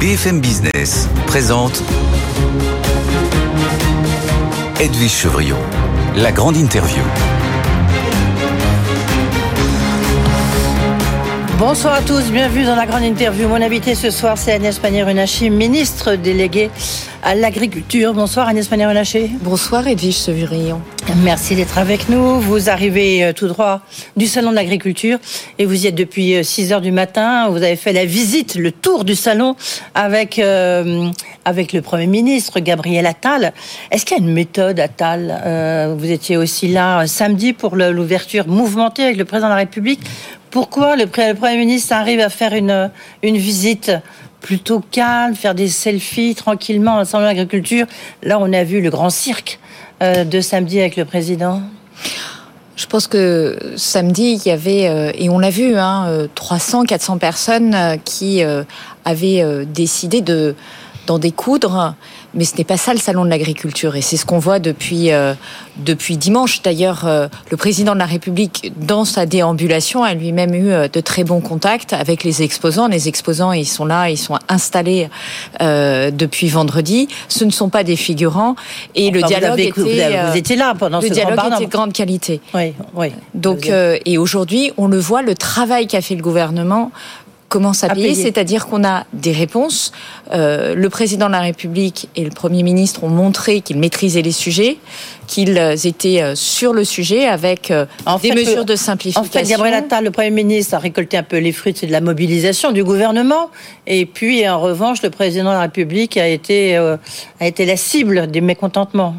BFM Business présente Edwige Chevrillon, la grande interview. Bonsoir à tous, bienvenue dans la grande interview. Mon invité ce soir, c'est Agnès Pannier-Runacher, ministre déléguée à l'agriculture. Bonsour Agnès Pannier-Runacher. Bonsoir Edwige Chevrillon. Merci d'être avec nous. Vous arrivez euh, tout droit du salon de l'agriculture et vous y êtes depuis 6 euh, heures du matin. Vous avez fait la visite, le tour du salon avec euh, avec le Premier ministre Gabriel Attal. Est-ce qu'il y a une méthode Attal euh, Vous étiez aussi là samedi pour l'ouverture mouvementée avec le président de la République. Pourquoi le, Premier ministre arrive à faire une, une visite plutôt calme, faire des selfies tranquillement au salon de l'agriculture Là, on a vu le grand cirque euh, de samedi avec le président. Je pense que samedi, il y avait, euh, et on l'a vu, hein, 300, 400 personnes euh, qui avaient décidé de d'en découdre mais ce n'est pas ça le salon de l'agriculture et c'est ce qu'on voit depuis euh, depuis dimanche. D'ailleurs, euh, le président de la République, dans sa déambulation, a lui-même eu euh, de très bons contacts avec les exposants. Les exposants, ils sont là, ils sont installés depuis vendredi. Ce ne sont pas des figurants et le dialogue était. Vous, étiez là pendant le ce dialogue était de grande qualité. Oui, oui. Donc et aujourd'hui, on le voit, le travail qu'a fait le gouvernement commence à, payer, c'est-à-dire qu'on a des réponses. Euh, le président de la République et le Premier ministre ont montré qu'ils maîtrisaient les sujets, qu'ils étaient euh, sur le sujet avec euh, des mesures de simplification. En fait, Gabriel Attal, le Premier ministre, a récolté un peu les fruits de la mobilisation du gouvernement. Et puis, en revanche, le président de la République a été, a été la cible des mécontentements.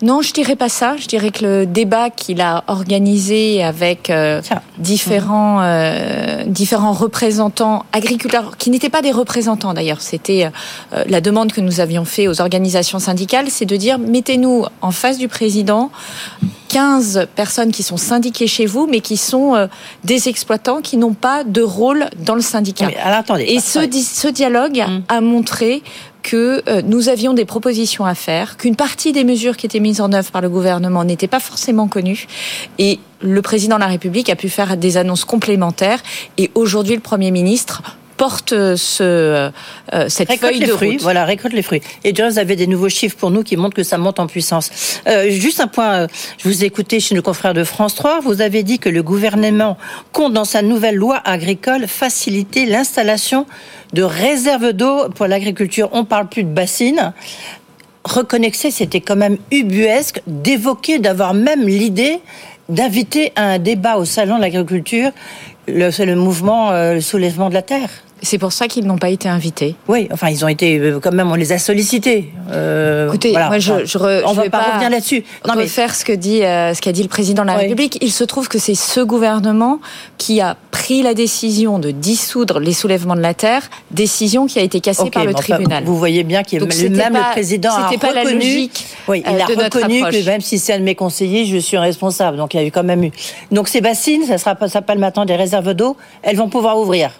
Non, je dirais pas ça. Je dirais que le débat qu'il a organisé avec euh, différents euh, différents représentants agriculteurs, qui n'étaient pas des représentants d'ailleurs, c'était euh, la demande que nous avions fait aux organisations syndicales, c'est de dire mettez-nous en face du président 15 personnes qui sont syndiquées chez vous, mais qui sont des exploitants qui n'ont pas de rôle dans le syndicat. Et ce, ce dialogue hum. a montré que euh, nous avions des propositions à faire, qu'une partie des mesures qui étaient mises en œuvre par le gouvernement n'étaient pas forcément connues. Et le président de la République a pu faire des annonces complémentaires. Et aujourd'hui, le Premier ministre porte ce, euh, cette feuille de fruits, route. Voilà, récolte les fruits. Et John avait des nouveaux chiffres pour nous qui montrent que ça monte en puissance. Euh, juste un point, je vous ai écouté chez nos confrères de France 3, vous avez dit que le gouvernement compte dans sa nouvelle loi agricole faciliter l'installation de réserves d'eau pour l'agriculture. On parle plus de bassines. Reconnexer, c'était quand même ubuesque d'évoquer, d'avoir même l'idée d'inviter à un débat au salon de l'agriculture le, le mouvement, euh, le soulèvement de la terre. C'est pour ça qu'ils n'ont pas été invités. Oui, enfin ils ont été euh, quand même, on les a sollicités. Euh, Écoutez, moi je, je, on va pas, revenir là-dessus. Non mais faire ce que dit euh, ce qu'a dit le président de la République. Il se trouve que c'est ce gouvernement qui a pris la décision de dissoudre les soulèvements de la terre, décision qui a été cassée par le tribunal. Vous voyez bien qu'il même le président a pas reconnu. La logique oui, il a reconnu que même si c'est un de mes conseillers, je suis responsable. Donc il y a eu quand même eu. Donc ces bassines, ça sera ça s'appelle maintenant des réserves d'eau. Elles vont pouvoir ouvrir.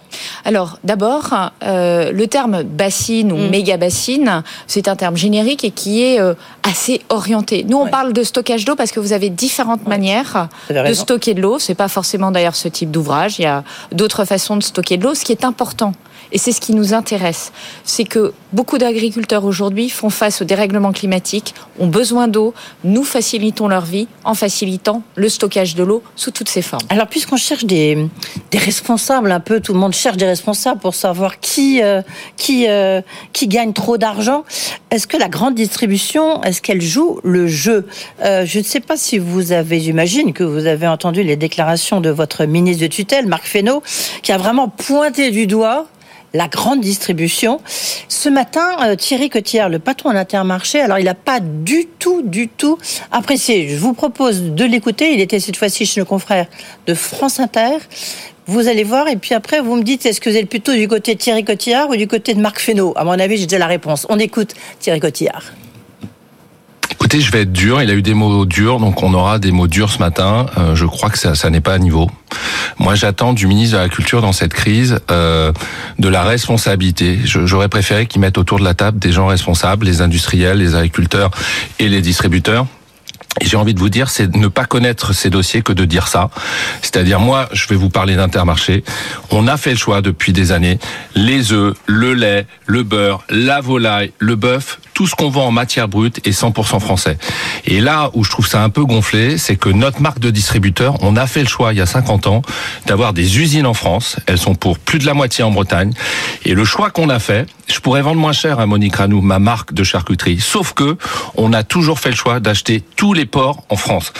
Alors d'abord, euh, le terme bassine ou mm. méga bassine, c'est un terme générique et qui est euh, assez orienté. Nous, on parle de stockage d'eau parce que vous avez différentes manières de stocker de l'eau. C'est pas forcément d'ailleurs ce type d'ouvrage. Il y a d'autres façons de stocker de l'eau. Ce qui est important, et c'est ce qui nous intéresse, c'est que beaucoup d'agriculteurs aujourd'hui font face au dérèglement climatique, ont besoin d'eau. Nous facilitons leur vie en facilitant le stockage de l'eau sous toutes ses formes. Alors, puisqu'on cherche des, responsables, un peu, tout le monde cherche des responsables pour savoir qui, euh, qui, euh, qui gagne trop d'argent, est-ce que la grande distribution, est-ce qu'elle joue le jeu? Euh, Je ne sais pas si vous avez, j'imagine que vous avez entendu les déclarations de votre ministre de tutelle, Marc Fesneau, qui a vraiment pointé du doigt la grande distribution. Ce matin, euh, Thierry Cotillard, le patron d'Intermarché, alors il n'a pas du tout, du tout apprécié. Je vous propose de l'écouter. Il était cette fois-ci chez nos confrères de France Inter. Vous allez voir, et puis après, vous me dites, est-ce que vous êtes plutôt du côté de Thierry Cotillard ou du côté de Marc Fesneau? À mon avis, j'ai déjà la réponse. On écoute Thierry Cotillard. Écoutez, je vais être dur. Il a eu des mots durs, donc on aura des mots durs ce matin. Euh, je crois que ça, ça n'est pas à niveau. Moi, j'attends du ministre de la Culture dans cette crise euh, de la responsabilité. J'aurais préféré qu'il mette autour de la table des gens responsables, les industriels, les agriculteurs et les distributeurs j'ai envie de vous dire, c'est ne pas connaître ces dossiers que de dire ça. C'est-à-dire, moi, je vais vous parler d'Intermarché. On a fait le choix depuis des années. Les œufs, le lait, le beurre, la volaille, le bœuf, tout ce qu'on vend en matière brute est 100% français. Et là où je trouve ça un peu gonflé, c'est que notre marque de distributeur, on a fait le choix il y a 50 ans d'avoir des usines en France. Elles sont pour plus de la moitié en Bretagne. Et le choix qu'on a fait, je pourrais vendre moins cher à Monique Ranou, ma marque de charcuterie. Sauf que on a toujours fait le choix d'acheter tous les porcs en France.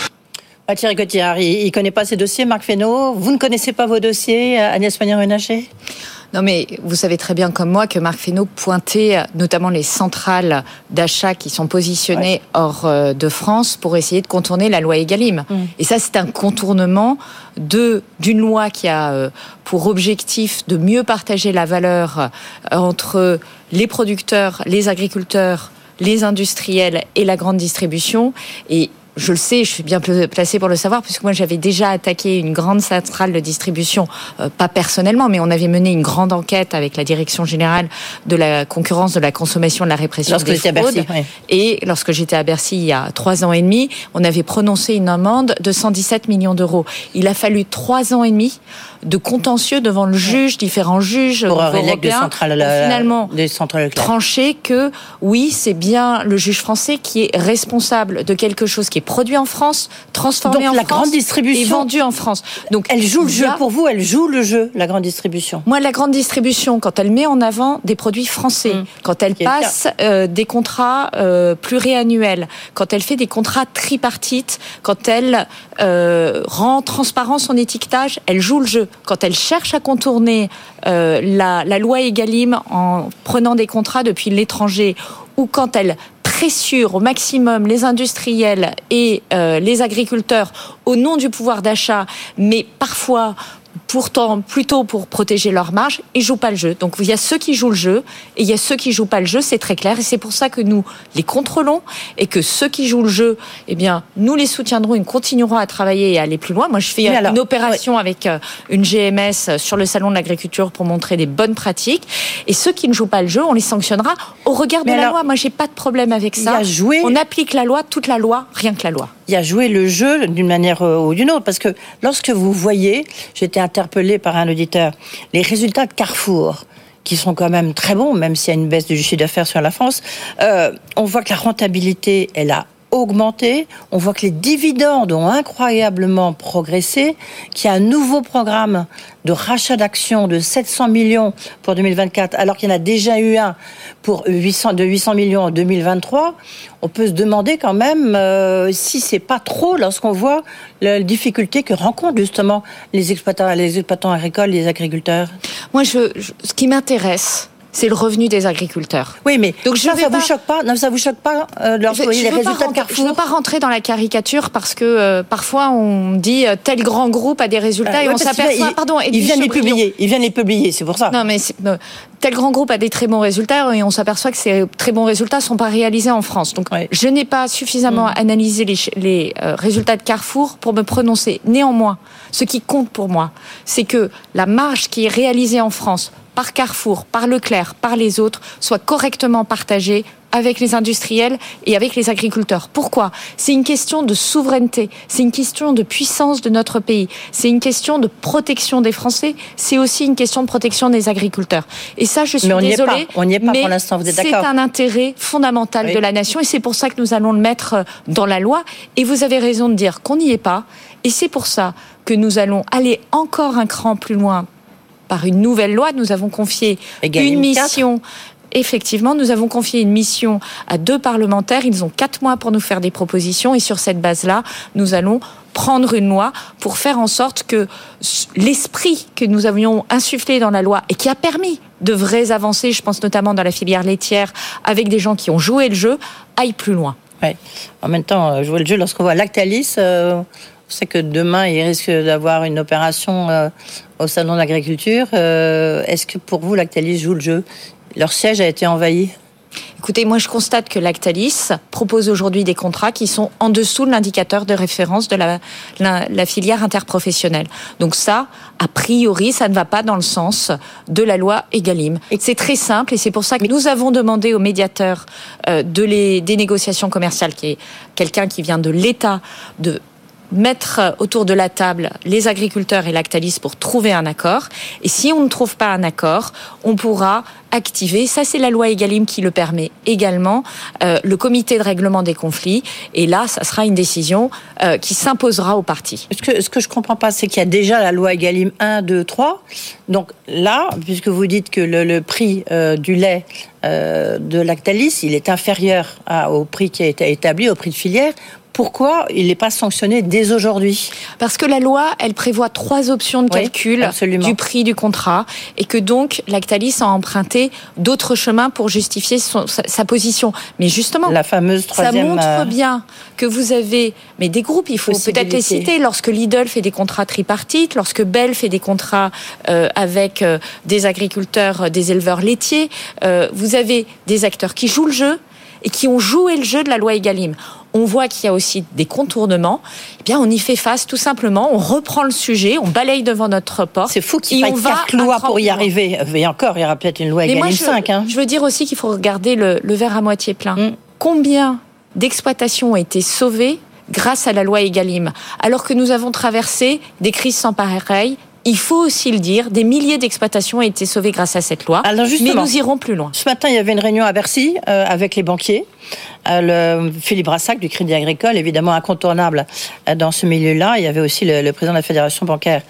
Ah, Thierry Cotillard, il ne connaît pas ses dossiers, Marc Fesneau. Vous ne connaissez pas vos dossiers, Agnès Pannier-Runacher? Non, mais vous savez très bien comme moi que Marc Fesneau pointait notamment les centrales d'achat qui sont positionnées hors euh, de France pour essayer de contourner la loi Egalim. Mm. Et ça, c'est un contournement de d'une loi qui a euh, pour objectif de mieux partager la valeur euh, entre les producteurs, les agriculteurs, les industriels et la grande distribution. Et je le sais, je suis bien placée pour le savoir, puisque moi j'avais déjà attaqué une grande centrale de distribution, euh, pas personnellement, mais on avait mené une grande enquête avec la direction générale de la concurrence, de la consommation, de la répression lorsque des fraudes. À Bercy, Et lorsque j'étais à Bercy il y a trois ans et demi, on avait prononcé une amende de 117 millions d'euros. Il a fallu trois ans et demi de contentieux devant le juge, différents juges pour européens, finalement trancher que oui, c'est bien le juge français qui est responsable de quelque chose qui est produit en France, transformé Donc, en la France grande distribution, et vendu en France. Donc elle joue le jeu pour vous, elle joue le jeu, la grande distribution. Moi, la grande distribution, quand elle met en avant des produits français, mmh. quand elle passe euh, des contrats euh, pluriannuels, quand elle fait des contrats tripartites, quand elle euh, rend transparent son étiquetage, elle joue le jeu. Quand elle cherche à contourner la, la loi Egalim en prenant des contrats depuis l'étranger ou quand elle pressure au maximum les industriels et euh, les agriculteurs au nom du pouvoir d'achat, mais parfois pourtant plutôt pour protéger leur marge, ils jouent pas le jeu. Donc il y a ceux qui jouent le jeu et il y a ceux qui jouent pas le jeu, c'est très clair et c'est pour ça que nous les contrôlons et que ceux qui jouent le jeu, eh bien nous les soutiendrons et nous continuerons à travailler et à aller plus loin. Moi je fais une opération avec euh, une GMS sur le salon de l'agriculture pour montrer des bonnes pratiques et ceux qui ne jouent pas le jeu, on les sanctionnera au regard de la loi. Moi j'ai pas de problème avec ça. On applique la loi, toute la loi, rien que la loi. Il y a joué le jeu d'une manière euh, ou d'une autre. Parce que lorsque vous voyez, j'étais interpellé par un auditeur, les résultats de Carrefour qui sont quand même très bons, même s'il y a une baisse du chiffre d'affaires sur la France, euh, on voit que la rentabilité, elle a augmenté. On voit que les dividendes ont incroyablement progressé, qu'il y a un nouveau programme de rachat d'actions de 700 millions pour 2024, alors qu'il y en a déjà eu un pour 800, de 800 millions en 2023. On peut se demander quand même euh, si c'est pas trop lorsqu'on voit la difficulté que rencontrent justement les exploitants, les exploitants agricoles, les agriculteurs. Moi, ce qui m'intéresse, c'est le revenu des agriculteurs. Oui, mais donc ça, ça vous choque pas Non, ça vous choque pas euh, je, les résultats de Carrefour Je ne veux pas rentrer dans la caricature parce que euh, parfois on dit euh, tel grand groupe a des résultats euh, et on s'aperçoit. Pardon, ils viennent les publier. Ils viennent les publier, c'est pour ça. Non, mais tel grand groupe a des très bons résultats et on s'aperçoit que ces très bons résultats sont pas réalisés en France. Donc, je n'ai pas suffisamment mm. analysé les, les résultats de Carrefour pour me prononcer. Néanmoins, ce qui compte pour moi, c'est que la marge qui est réalisée en France par Carrefour, par Leclerc, par les autres, soit correctement partagée avec les industriels et avec les agriculteurs. Pourquoi? C'est une question de souveraineté, c'est une question de puissance de notre pays, c'est une question de protection des Français, c'est aussi une question de protection des agriculteurs. Et ça, je suis mais on désolée, on n'y est pas pour l'instant, vous êtes d'accord? C'est un intérêt fondamental de la nation et c'est pour ça que nous allons le mettre euh, dans la loi. Et vous avez raison de dire qu'on n'y est pas. Et c'est pour ça que nous allons aller encore un cran plus loin par une nouvelle loi. Nous avons confié une mission. Effectivement, nous avons confié une mission à deux parlementaires. Ils ont quatre mois pour nous faire des propositions et sur cette base-là, nous allons prendre une loi pour faire en sorte que l'esprit que nous avions insufflé dans la loi et qui a permis de vraies avancées, je pense notamment dans la filière laitière, avec des gens qui ont joué le jeu, aille plus loin. Ouais. En même temps, euh, jouer le jeu, lorsqu'on voit Lactalis, euh, sait que demain, il risque d'avoir une opération euh, au salon de l'agriculture. Euh, est-ce que pour vous, Lactalis joue le jeu? Leur siège a été envahi Écoutez, moi je constate que Lactalis propose aujourd'hui des contrats qui sont en dessous de l'indicateur de référence de la, la, filière interprofessionnelle. Donc ça, a priori, ça ne va pas dans le sens de la loi Egalim. C'est très simple et c'est pour ça que nous avons demandé au médiateur euh, de les, des négociations commerciales, qui est quelqu'un qui vient de l'État, de mettre autour de la table les agriculteurs et Lactalis pour trouver un accord. Et si on ne trouve pas un accord, on pourra activer, ça c'est la loi Egalim qui le permet également, euh, le comité de règlement des conflits. Et là, ça sera une décision euh, qui s'imposera aux partis. Ce que, ce que je comprends pas, c'est qu'il y a déjà la loi Egalim 1, 2, 3. Donc là, puisque vous dites que le, prix euh, du lait de Lactalis, il est inférieur au prix qui a été établi, au prix de filière, pourquoi il n'est pas sanctionné dès aujourd'hui Parce que la loi, elle prévoit trois options de calcul du prix du contrat et que donc Lactalis a emprunté d'autres chemins pour justifier sa, position. Mais justement, la fameuse ça montre euh, bien que vous avez, mais des groupes, il faut peut-être les citer. Lorsque Lidl fait des contrats tripartites, lorsque Bell fait des contrats euh, avec euh, des agriculteurs, des éleveurs laitiers, vous avez des acteurs qui jouent le jeu et qui ont joué le jeu de la loi Egalim on voit qu'il y a aussi des contournements, eh bien on y fait face tout simplement, on reprend le sujet, on balaye devant notre porte. C'est fou qu'il faille quatre lois pour y arriver. Et encore, il y aura peut-être une loi Egalim 5. Hein. Je veux dire aussi qu'il faut regarder le, verre à moitié plein. Mm. Combien d'exploitations ont été sauvées grâce à la loi Egalim, alors que nous avons traversé des crises sans pareil, il faut aussi le dire, des milliers d'exploitations ont été sauvées grâce à cette loi. Alors mais nous irons plus loin. Ce matin, il y avait une réunion à Bercy euh, avec les banquiers. Euh, le Philippe Brassac du Crédit Agricole, évidemment incontournable euh, dans ce milieu-là. Il y avait aussi le, président de la Fédération bancaire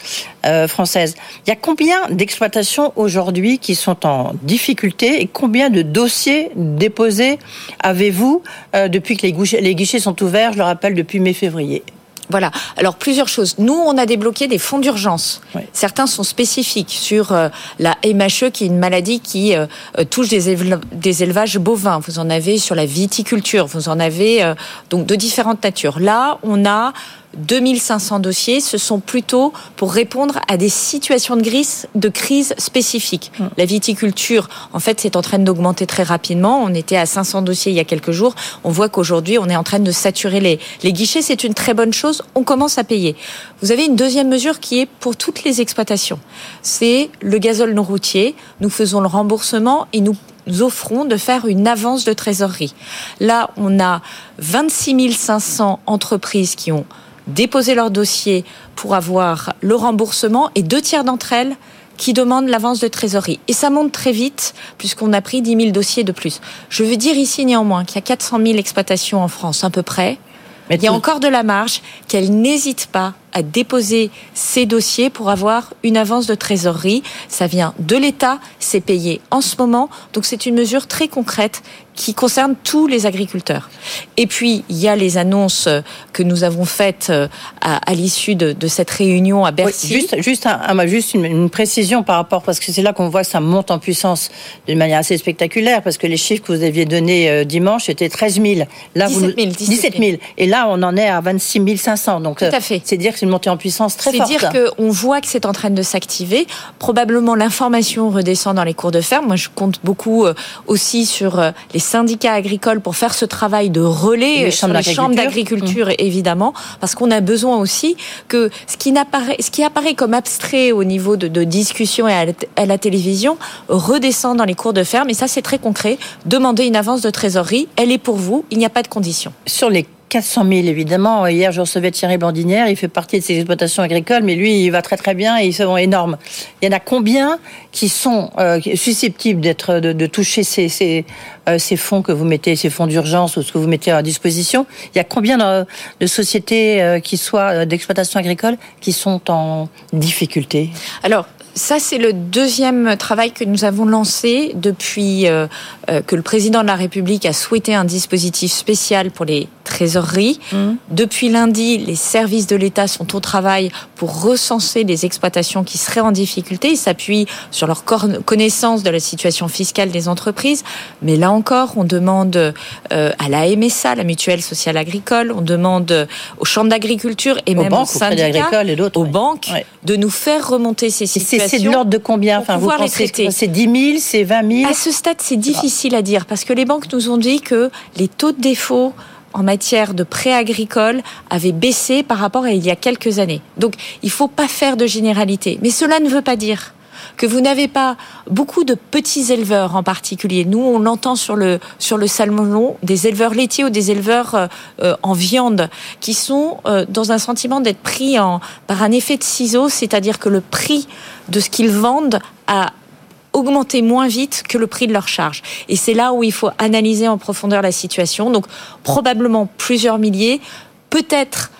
française. Il y a combien d'exploitations aujourd'hui qui sont en difficulté et combien de dossiers déposés avez-vous depuis que les les guichets sont ouverts, je le rappelle, depuis mai-février? Voilà. Alors plusieurs choses. Nous, on a débloqué des fonds d'urgence. Certains sont spécifiques sur euh, la MHE, qui est une maladie qui euh, euh, touche des, des, élevages bovins. Vous en avez sur la viticulture. Vous en avez donc de différentes natures. Là, on a 2500 dossiers, ce sont plutôt pour répondre à des situations de, grise, de crise spécifiques. Mm. La viticulture, en fait, c'est en train d'augmenter très rapidement. On était à 500 dossiers il y a quelques jours. On voit qu'aujourd'hui, on est en train de saturer les, les guichets. C'est une très bonne chose. On commence à payer. Vous avez une deuxième mesure qui est pour toutes les exploitations. C'est le gazole non routier. Nous faisons le remboursement et nous offrons de faire une avance de trésorerie. Là, on a 26 500 entreprises qui ont déposer leur dossier pour avoir le remboursement et deux tiers d'entre elles qui demandent l'avance de trésorerie. Et ça monte très vite puisqu'on a pris 10 000 dossiers de plus. Je veux dire ici néanmoins qu'il y a 400 000 exploitations en France à peu près. Mais il y a encore de la marge, qu'elles n'hésitent pas à déposer ces dossiers pour avoir une avance de trésorerie. Ça vient de l'État, c'est payé en ce moment, donc c'est une mesure très concrète qui concerne tous les agriculteurs. Et puis, il y a les annonces que nous avons faites euh, à, l'issue de, cette réunion à Bercy. juste, juste, un, juste une, précision par rapport, parce que c'est là qu'on voit que ça monte en puissance d'une manière assez spectaculaire, parce que les chiffres que vous aviez donnés euh, dimanche étaient 13 000. Là, 17 000, 17 000. Et là, on en est à 26 500. Donc, Tout à fait. C'est dire c'est une montée en puissance très forte. C'est dire qu'on voit que c'est en train de s'activer. Probablement, l'information redescend dans les cours de ferme. Moi, je compte beaucoup euh, aussi sur les syndicats agricoles pour faire ce travail de relais sur les chambres d'agriculture, mmh. évidemment, parce qu'on a besoin aussi que ce qui, apparaît, ce qui apparaît comme abstrait au niveau de, de discussion et à la, télévision redescend dans les cours de ferme. Et ça, c'est très concret. Demander une avance de trésorerie, elle est pour vous. Il n'y a pas de condition. Sur les 400 000, évidemment. Hier, je recevais Thierry Bandinière, il fait partie de ces exploitations agricoles, mais lui, il va très très bien et ils sont énormes. Il y en a combien qui sont euh, susceptibles d'être de, toucher ces, ces, euh, ces, fonds que vous mettez, ces fonds d'urgence ou ce que vous mettez à disposition? Il y a combien de, de sociétés euh, qui soient d'exploitation agricole qui sont en difficulté? Alors, ça, c'est le deuxième travail que nous avons lancé depuis euh, euh, que le président de la République a souhaité un dispositif spécial pour les trésoreries. Mmh. Depuis lundi, les services de l'État sont au travail pour recenser les exploitations qui seraient en difficulté. Ils s'appuient sur leur connaissance de la situation fiscale des entreprises. Mais là encore, on demande euh, à la MSA, la Mutuelle Sociale Agricole, on demande aux chambres d'agriculture et même aux syndicats, et aux banques, de nous faire remonter ces situations c'est de l'ordre de combien Enfin, vous pensez c'est 10 000, c'est 20 000 À ce stade, c'est difficile à dire parce que les banques nous ont dit que les taux de défaut en matière de prêts agricoles avaient baissé par rapport à il y a quelques années. Donc, il ne faut pas faire de généralité. Mais cela ne veut pas dire que vous n'avez pas beaucoup de petits éleveurs en particulier. Nous, on l'entend sur le sur le des éleveurs laitiers ou des éleveurs euh, euh, en viande qui sont euh, dans un sentiment d'être pris par un effet de ciseau, c'est-à-dire que le prix de ce qu'ils vendent a augmenté moins vite que le prix de leur charge. Et c'est là où il faut analyser en profondeur la situation. Donc probablement plusieurs milliers, peut-être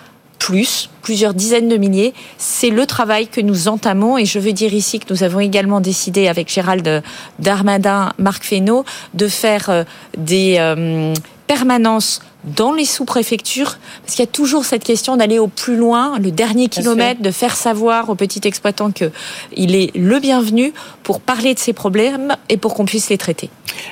plus, plusieurs dizaines de milliers. C'est le travail que nous entamons et je veux dire ici que nous avons également décidé avec Gérald Darmadin, Marc Fesneau, de faire euh, des euh, permanences dans les sous-préfectures, parce qu'il y a toujours cette question d'aller au plus loin, le dernier kilomètre, de faire savoir aux petits exploitants qu'il est le bienvenu pour parler de ces problèmes et pour qu'on puisse les traiter.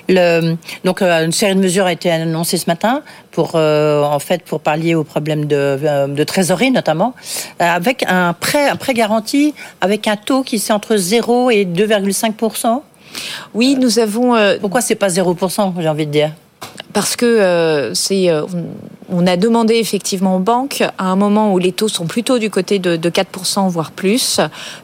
Le, donc euh, une série de mesures a été annoncée ce matin pour euh, en fait pour pallier aux problèmes de, euh, de trésorerie notamment, avec un prêt un prêt garanti avec un taux qui c'est entre 0 et 2,5 Oui, nous avons. Pourquoi c'est pas 0% J'ai envie de dire? Parce que euh, c'est euh, on a demandé effectivement aux banques à un moment où les taux sont plutôt du côté de, de 4% voire plus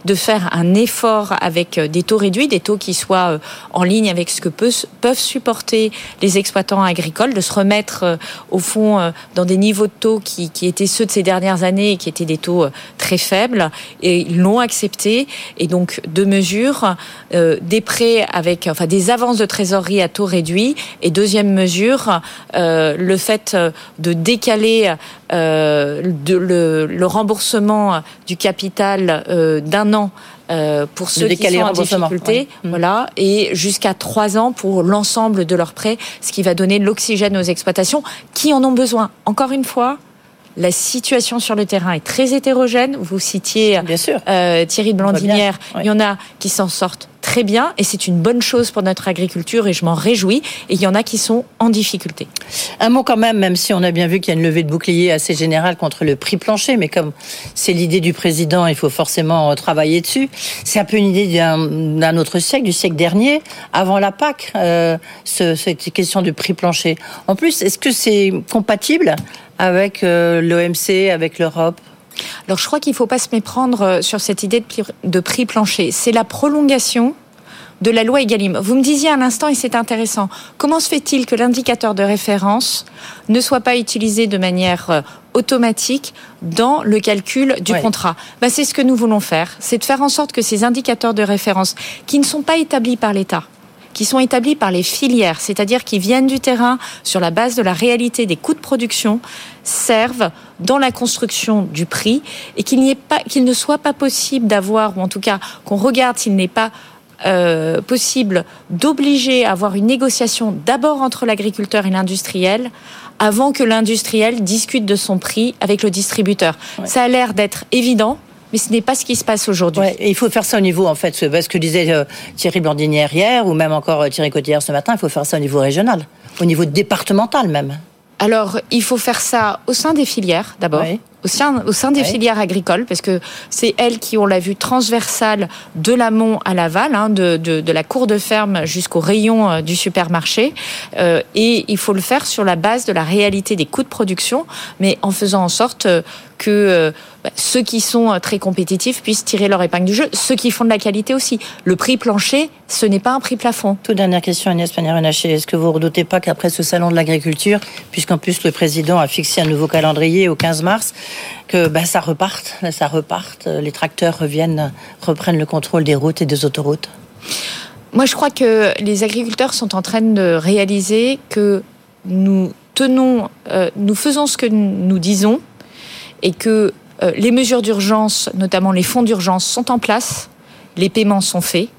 de faire un effort avec euh, des taux réduits, des taux qui soient en ligne avec ce que peuvent supporter les exploitants agricoles, de se remettre au fond dans des niveaux de taux qui, qui étaient ceux de ces dernières années et qui étaient des taux très faibles. Et ils l'ont accepté. Et donc deux mesures des prêts avec enfin des avances de trésorerie à taux réduit. Et deuxième mesure euh, le fait euh, de décaler euh, le, remboursement du capital d'un an pour ceux qui sont en difficulté, voilà, et jusqu'à trois ans pour l'ensemble de leurs prêts, ce qui va donner de l'oxygène aux exploitations qui en ont besoin. Encore une fois, la situation sur le terrain est très hétérogène. Vous citiez euh, Thierry de Blandinière. Il y en a qui s'en sortent très bien et c'est une bonne chose pour notre agriculture et je m'en réjouis. Et il y en a qui sont en difficulté. Un mot quand même, même si on a bien vu qu'il y a une levée de bouclier assez générale contre le prix plancher, mais comme c'est l'idée du président, il faut forcément travailler dessus. C'est un peu une idée d'un autre siècle, du siècle dernier, avant la PAC, euh, cette question du prix plancher. En plus, est-ce que c'est compatible avec euh, l'OMC, avec l'Europe? Alors je crois qu'il ne faut pas se méprendre euh, sur cette idée de prix plancher. C'est la prolongation de la loi Egalim. Vous me disiez à l'instant, et c'est intéressant, comment se fait-il que l'indicateur de référence ne soit pas utilisé de manière euh, automatique dans le calcul du contrat? Bah, C'est ce que nous voulons faire, c'est de faire en sorte que ces indicateurs de référence, qui ne sont pas établis par l'État, qui sont établis par les filières, c'est-à-dire qui viennent du terrain sur la base de la réalité des coûts de production, servent dans la construction du prix et qu'il n'y ait pas, qu'il ne soit pas possible d'avoir, ou en tout cas qu'on regarde s'il n'est pas euh, possible d'obliger à avoir une négociation d'abord entre l'agriculteur et l'industriel avant que l'industriel discute de son prix avec le distributeur. Ça a l'air d'être évident, mais ce n'est pas ce qui se passe aujourd'hui. il faut faire ça au niveau, en fait, ce que disait euh, Thierry Blandinière hier, ou même encore euh, Thierry Cotillard ce matin, il faut faire ça au niveau régional, au niveau départemental même. Alors, il faut faire ça au sein des filières, d'abord. Au sein, au sein des filières agricoles, parce que c'est elles qui ont la vue transversale de l'amont à l'aval, hein, de, de, de, la cour de ferme jusqu'au rayon euh, du supermarché. Euh, et il faut le faire sur la base de la réalité des coûts de production, mais en faisant en sorte que euh, bah, ceux qui sont euh, très compétitifs puissent tirer leur épingle du jeu, ceux qui font de la qualité aussi. Le prix plancher, ce n'est pas un prix plafond. Toute dernière question, Agnès Pannier-Runacher. Est-ce que vous ne redoutez pas qu'après ce salon de l'agriculture, puisqu'en plus le président a fixé un nouveau calendrier au 15 mars, que bah, ça reparte, ça reparte, les tracteurs reviennent, reprennent le contrôle des routes et des autoroutes. Moi, je crois que les agriculteurs sont en train de réaliser que nous euh, faisons ce que nous disons, et que euh, les mesures d'urgence, notamment les fonds d'urgence, sont en place, les paiements sont faits,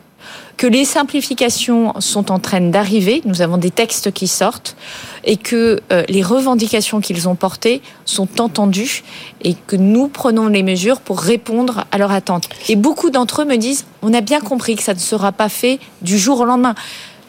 que les simplifications sont en train d'arriver, nous avons des textes qui sortent, et que euh, les revendications qu'ils ont portées sont entendues, et que nous prenons les mesures pour répondre à leurs attentes. Et beaucoup d'entre eux me disent, on a bien compris que ça ne sera pas fait du jour au lendemain.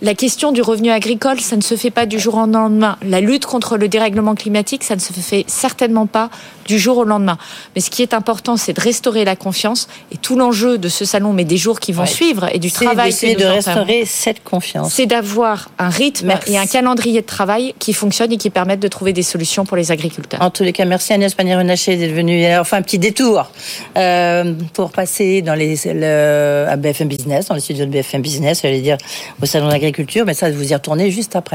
La question du revenu agricole, ça ne se fait pas du jour au lendemain. La lutte contre le dérèglement climatique, ça ne se fait certainement pas du jour au lendemain. Mais ce qui est important, c'est de restaurer la confiance. Et tout l'enjeu de ce salon, mais des jours qui vont suivre, et du travail c'est de restaurer cette confiance. C'est d'avoir un rythme et un calendrier de travail qui fonctionne et qui permettent de trouver des solutions pour les agriculteurs. En tous les cas, merci Agnès Pannier-Renaché d'être venue. Enfin, un petit détour euh, pour passer dans les, le, à BFM Business, dans les studios de BFM Business, j'allais dire au salon mais ça, vous y retournez juste après.